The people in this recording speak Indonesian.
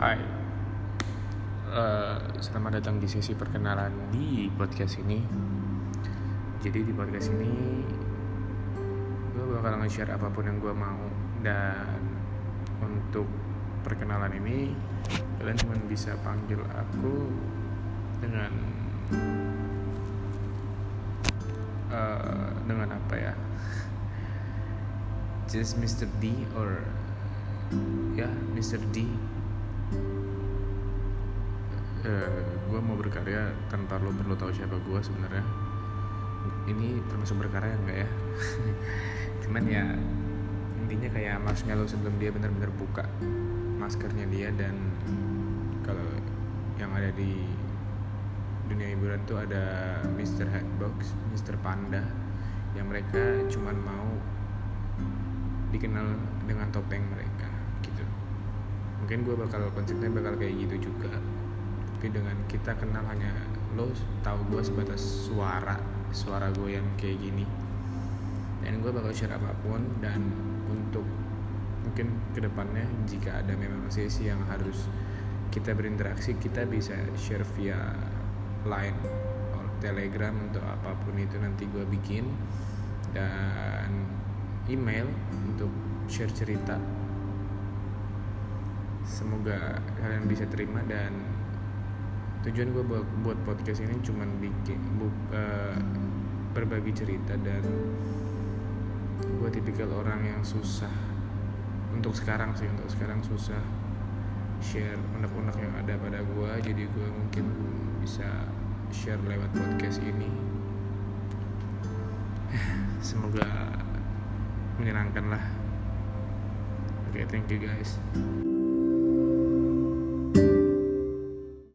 Hai, uh, selamat datang di sesi perkenalan di podcast ini. Jadi di podcast ini gue bakal nge-share apa pun yang gue mau dan untuk perkenalan ini kalian cuma bisa panggil aku dengan uh, dengan apa ya? Just Mr. D or ya Mr. D uh, gue mau berkarya tanpa lo perlu tahu siapa gue sebenarnya ini termasuk berkarya enggak ya cuman ya intinya kayak marshmallow sebelum dia benar-benar buka maskernya dia dan kalau yang ada di dunia hiburan tuh ada Mr. Headbox, Mr. Panda yang mereka cuman mau dikenal dengan topeng mereka mungkin gue bakal konsepnya bakal kayak gitu juga. Tapi dengan kita kenal hanya lo tahu gue sebatas suara suara gue yang kayak gini. Dan gue bakal share apa pun dan untuk mungkin ke depannya jika ada memang sesi yang harus kita berinteraksi kita bisa share via line atau telegram untuk apa pun itu nanti gue bikin. Dan email untuk share cerita semoga kalian bisa terima dan tujuan gue buat, buat podcast ini cuman bikin bu, uh, berbagi cerita dan gue tipikal orang yang susah. Untuk sekarang sih untuk sekarang susah share unek-unek yang ada pada gue jadi gue mungkin bisa share lewat podcast ini. Semoga menyenangkan lah. Oke okay, thank you guys